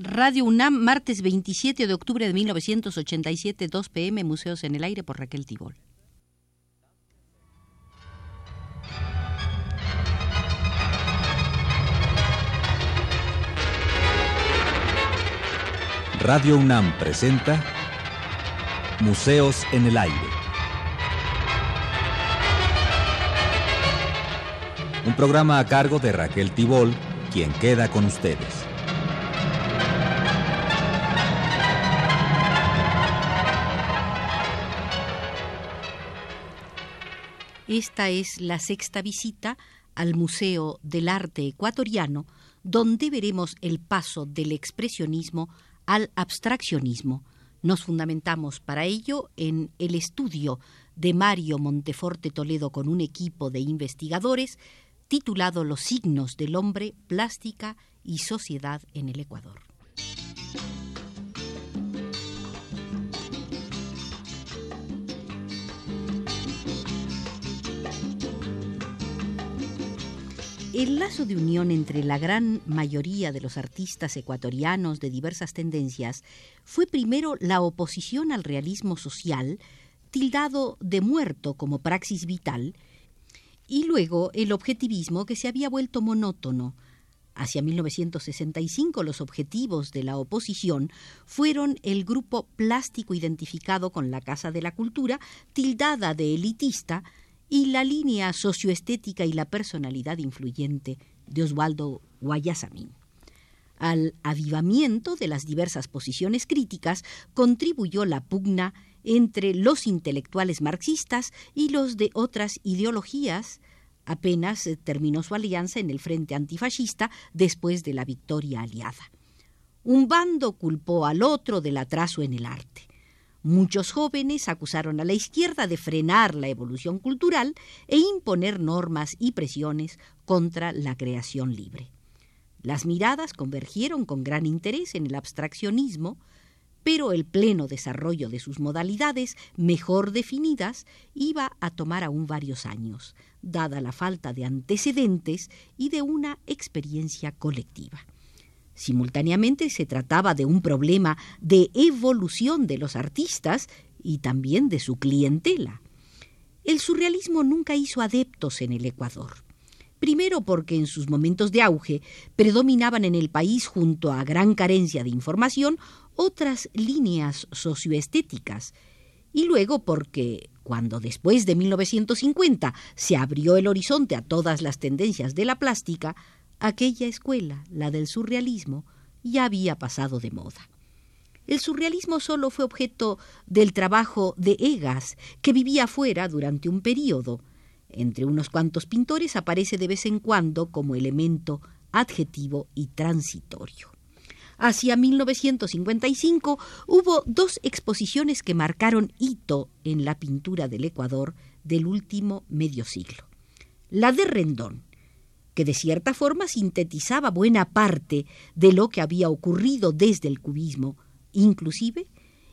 Radio UNAM, martes 27 de octubre de 1987, 2 pm, Museos en el Aire por Raquel Tibol. Radio UNAM presenta Museos en el Aire. Un programa a cargo de Raquel Tibol, quien queda con ustedes. Esta es la sexta visita al Museo del Arte Ecuatoriano, donde veremos el paso del expresionismo al abstraccionismo. Nos fundamentamos para ello en el estudio de Mario Monteforte Toledo con un equipo de investigadores titulado Los signos del hombre, plástica y sociedad en el Ecuador. El lazo de unión entre la gran mayoría de los artistas ecuatorianos de diversas tendencias fue primero la oposición al realismo social, tildado de muerto como praxis vital, y luego el objetivismo que se había vuelto monótono. Hacia 1965 los objetivos de la oposición fueron el grupo plástico identificado con la Casa de la Cultura, tildada de elitista, y la línea socioestética y la personalidad influyente de Osvaldo Guayasamín. Al avivamiento de las diversas posiciones críticas contribuyó la pugna entre los intelectuales marxistas y los de otras ideologías. Apenas terminó su alianza en el frente antifascista después de la victoria aliada. Un bando culpó al otro del atraso en el arte. Muchos jóvenes acusaron a la izquierda de frenar la evolución cultural e imponer normas y presiones contra la creación libre. Las miradas convergieron con gran interés en el abstraccionismo, pero el pleno desarrollo de sus modalidades mejor definidas iba a tomar aún varios años, dada la falta de antecedentes y de una experiencia colectiva. Simultáneamente se trataba de un problema de evolución de los artistas y también de su clientela. El surrealismo nunca hizo adeptos en el Ecuador. Primero porque en sus momentos de auge predominaban en el país junto a gran carencia de información otras líneas socioestéticas, y luego porque cuando después de 1950 se abrió el horizonte a todas las tendencias de la plástica, aquella escuela, la del surrealismo, ya había pasado de moda. El surrealismo solo fue objeto del trabajo de Egas, que vivía afuera durante un período. Entre unos cuantos pintores aparece de vez en cuando como elemento adjetivo y transitorio. Hacia 1955 hubo dos exposiciones que marcaron hito en la pintura del Ecuador del último medio siglo. La de Rendón, que de cierta forma sintetizaba buena parte de lo que había ocurrido desde el cubismo, inclusive,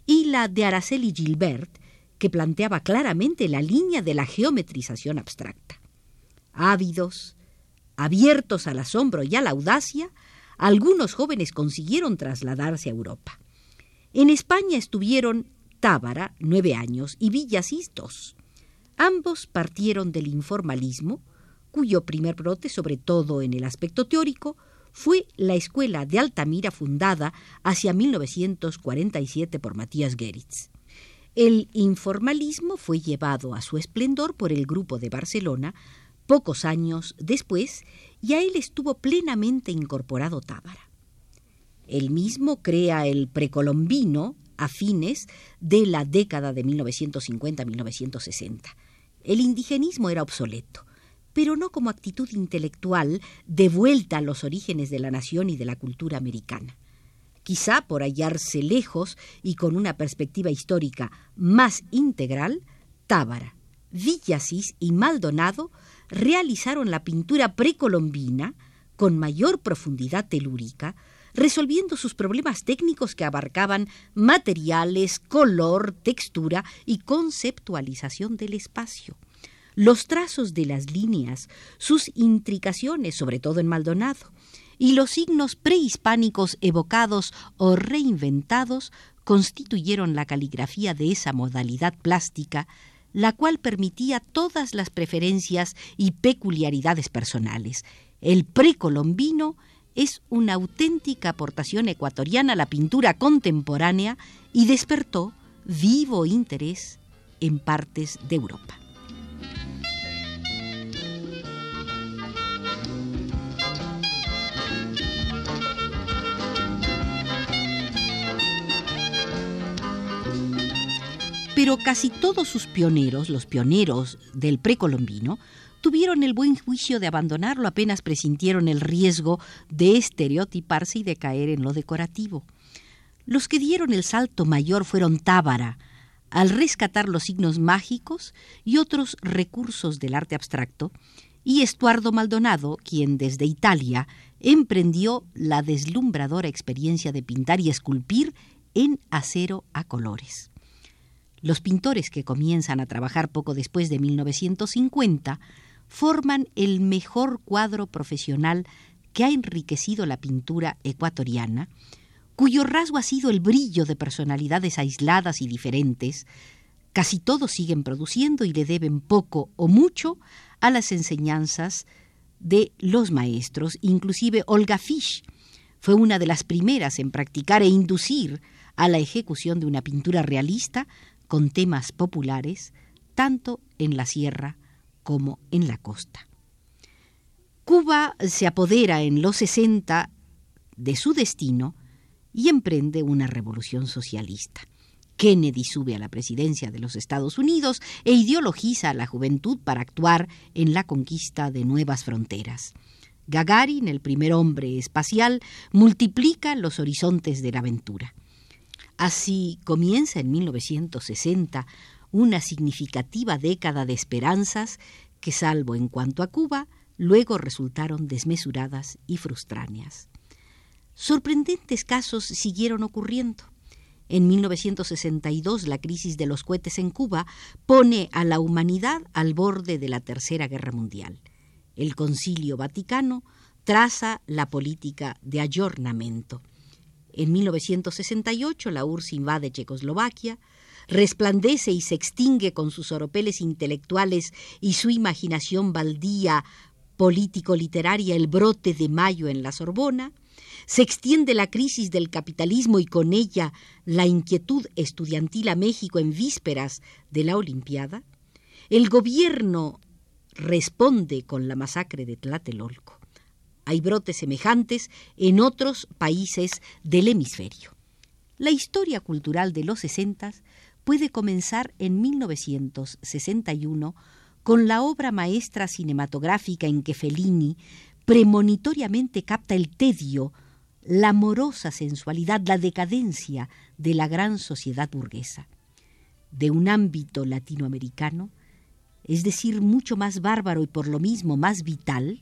y la de Araceli Gilbert, que planteaba claramente la línea de la geometrización abstracta. Ávidos, abiertos al asombro y a la audacia, algunos jóvenes consiguieron trasladarse a Europa. En España estuvieron Tábara, nueve años, y Villasís, dos. Ambos partieron del informalismo, cuyo primer brote, sobre todo en el aspecto teórico, fue la Escuela de Altamira fundada hacia 1947 por Matías Geritz. El informalismo fue llevado a su esplendor por el Grupo de Barcelona pocos años después y a él estuvo plenamente incorporado Tábara. Él mismo crea el precolombino a fines de la década de 1950-1960. El indigenismo era obsoleto pero no como actitud intelectual de vuelta a los orígenes de la nación y de la cultura americana. Quizá por hallarse lejos y con una perspectiva histórica más integral, Tábara, Villasís y Maldonado realizaron la pintura precolombina con mayor profundidad telúrica, resolviendo sus problemas técnicos que abarcaban materiales, color, textura y conceptualización del espacio los trazos de las líneas, sus intricaciones, sobre todo en Maldonado, y los signos prehispánicos evocados o reinventados constituyeron la caligrafía de esa modalidad plástica, la cual permitía todas las preferencias y peculiaridades personales. El precolombino es una auténtica aportación ecuatoriana a la pintura contemporánea y despertó vivo interés en partes de Europa. Pero casi todos sus pioneros, los pioneros del precolombino, tuvieron el buen juicio de abandonarlo apenas presintieron el riesgo de estereotiparse y de caer en lo decorativo. Los que dieron el salto mayor fueron Tábara, al rescatar los signos mágicos y otros recursos del arte abstracto, y Estuardo Maldonado, quien desde Italia emprendió la deslumbradora experiencia de pintar y esculpir en acero a colores. Los pintores que comienzan a trabajar poco después de 1950 forman el mejor cuadro profesional que ha enriquecido la pintura ecuatoriana, cuyo rasgo ha sido el brillo de personalidades aisladas y diferentes, casi todos siguen produciendo y le deben poco o mucho a las enseñanzas de los maestros, inclusive Olga Fisch fue una de las primeras en practicar e inducir a la ejecución de una pintura realista con temas populares, tanto en la sierra como en la costa. Cuba se apodera en los 60 de su destino y emprende una revolución socialista. Kennedy sube a la presidencia de los Estados Unidos e ideologiza a la juventud para actuar en la conquista de nuevas fronteras. Gagarin, el primer hombre espacial, multiplica los horizontes de la aventura. Así comienza en 1960 una significativa década de esperanzas que, salvo en cuanto a Cuba, luego resultaron desmesuradas y frustráneas. Sorprendentes casos siguieron ocurriendo. En 1962 la crisis de los cohetes en Cuba pone a la humanidad al borde de la Tercera Guerra Mundial. El Concilio Vaticano traza la política de ayornamiento. En 1968 la URSS invade Checoslovaquia, resplandece y se extingue con sus oropeles intelectuales y su imaginación baldía político-literaria el brote de mayo en la Sorbona, se extiende la crisis del capitalismo y con ella la inquietud estudiantil a México en vísperas de la Olimpiada, el gobierno responde con la masacre de Tlatelolco. Hay brotes semejantes en otros países del hemisferio. La historia cultural de los sesentas puede comenzar en 1961 con la obra maestra cinematográfica en que Fellini premonitoriamente capta el tedio, la amorosa sensualidad, la decadencia de la gran sociedad burguesa. De un ámbito latinoamericano, es decir, mucho más bárbaro y por lo mismo más vital,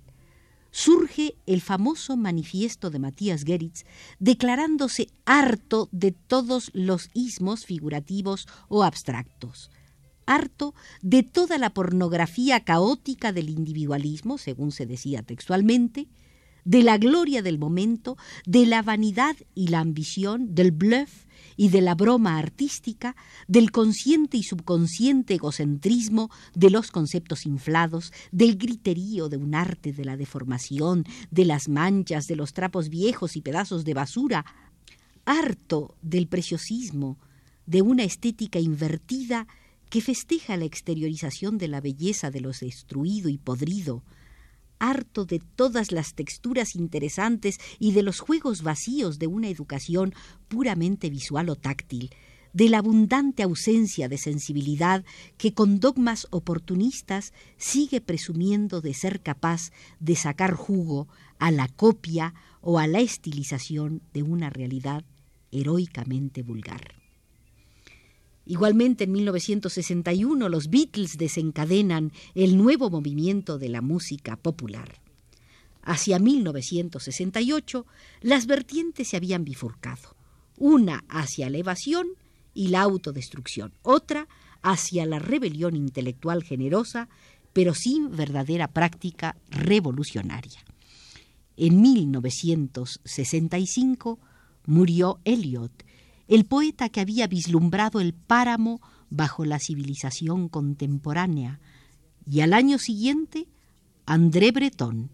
surge el famoso manifiesto de Matías Geritz declarándose harto de todos los ismos figurativos o abstractos, harto de toda la pornografía caótica del individualismo, según se decía textualmente, de la gloria del momento, de la vanidad y la ambición, del bluff y de la broma artística, del consciente y subconsciente egocentrismo, de los conceptos inflados, del griterío de un arte de la deformación, de las manchas, de los trapos viejos y pedazos de basura, harto del preciosismo, de una estética invertida que festeja la exteriorización de la belleza de lo destruido y podrido, harto de todas las texturas interesantes y de los juegos vacíos de una educación puramente visual o táctil, de la abundante ausencia de sensibilidad que con dogmas oportunistas sigue presumiendo de ser capaz de sacar jugo a la copia o a la estilización de una realidad heroicamente vulgar. Igualmente en 1961 los Beatles desencadenan el nuevo movimiento de la música popular. Hacia 1968 las vertientes se habían bifurcado, una hacia la evasión y la autodestrucción, otra hacia la rebelión intelectual generosa, pero sin verdadera práctica revolucionaria. En 1965 murió Eliot, el poeta que había vislumbrado el páramo bajo la civilización contemporánea, y al año siguiente André Breton,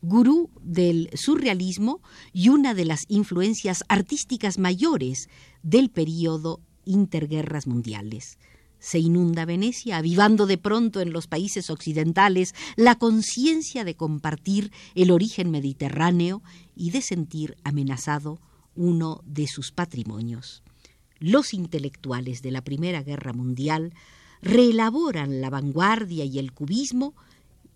gurú del surrealismo y una de las influencias artísticas mayores del período interguerras mundiales. Se inunda Venecia, avivando de pronto en los países occidentales la conciencia de compartir el origen mediterráneo y de sentir amenazado uno de sus patrimonios. Los intelectuales de la Primera Guerra Mundial reelaboran la vanguardia y el cubismo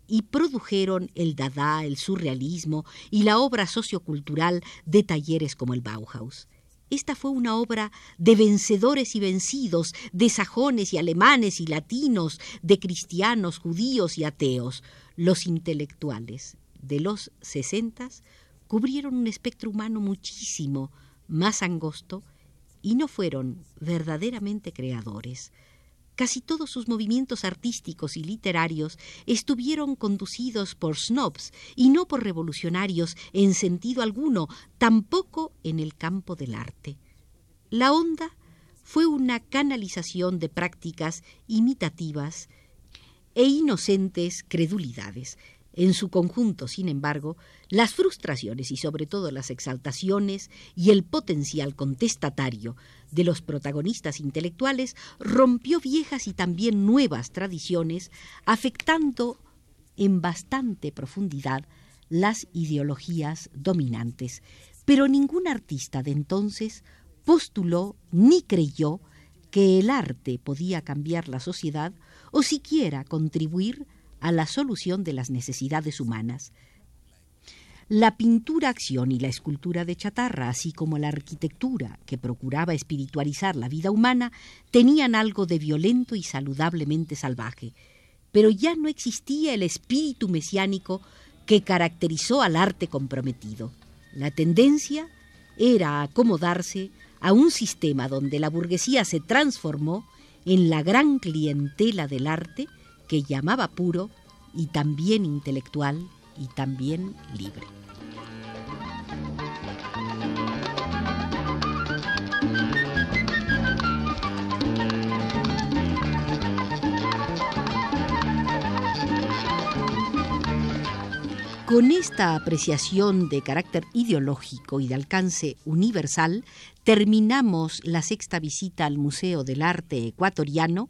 y produjeron el Dada, el surrealismo y la obra sociocultural de talleres como el Bauhaus. Esta fue una obra de vencedores y vencidos, de sajones y alemanes y latinos, de cristianos, judíos y ateos. Los intelectuales de los sesentas cubrieron un espectro humano muchísimo más angosto y no fueron verdaderamente creadores. Casi todos sus movimientos artísticos y literarios estuvieron conducidos por snobs y no por revolucionarios en sentido alguno, tampoco en el campo del arte. La onda fue una canalización de prácticas imitativas e inocentes credulidades, en su conjunto, sin embargo, las frustraciones y sobre todo las exaltaciones y el potencial contestatario de los protagonistas intelectuales rompió viejas y también nuevas tradiciones, afectando en bastante profundidad las ideologías dominantes. Pero ningún artista de entonces postuló ni creyó que el arte podía cambiar la sociedad o siquiera contribuir a la solución de las necesidades humanas. La pintura acción y la escultura de chatarra, así como la arquitectura, que procuraba espiritualizar la vida humana, tenían algo de violento y saludablemente salvaje, pero ya no existía el espíritu mesiánico que caracterizó al arte comprometido. La tendencia era acomodarse a un sistema donde la burguesía se transformó en la gran clientela del arte que llamaba puro y también intelectual y también libre. Con esta apreciación de carácter ideológico y de alcance universal, terminamos la sexta visita al Museo del Arte Ecuatoriano,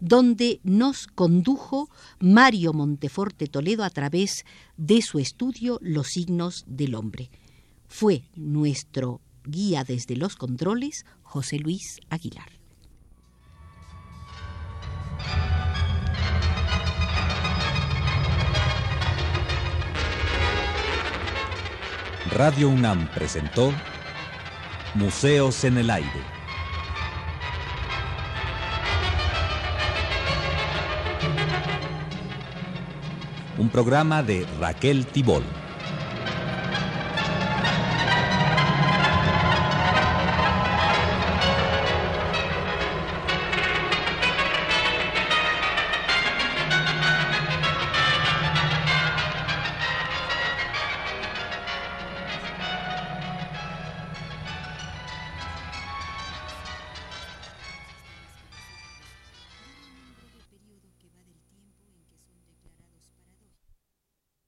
donde nos condujo Mario Monteforte Toledo a través de su estudio Los signos del hombre. Fue nuestro guía desde los controles José Luis Aguilar. Radio UNAM presentó Museos en el Aire. Un programa de Raquel Tibol.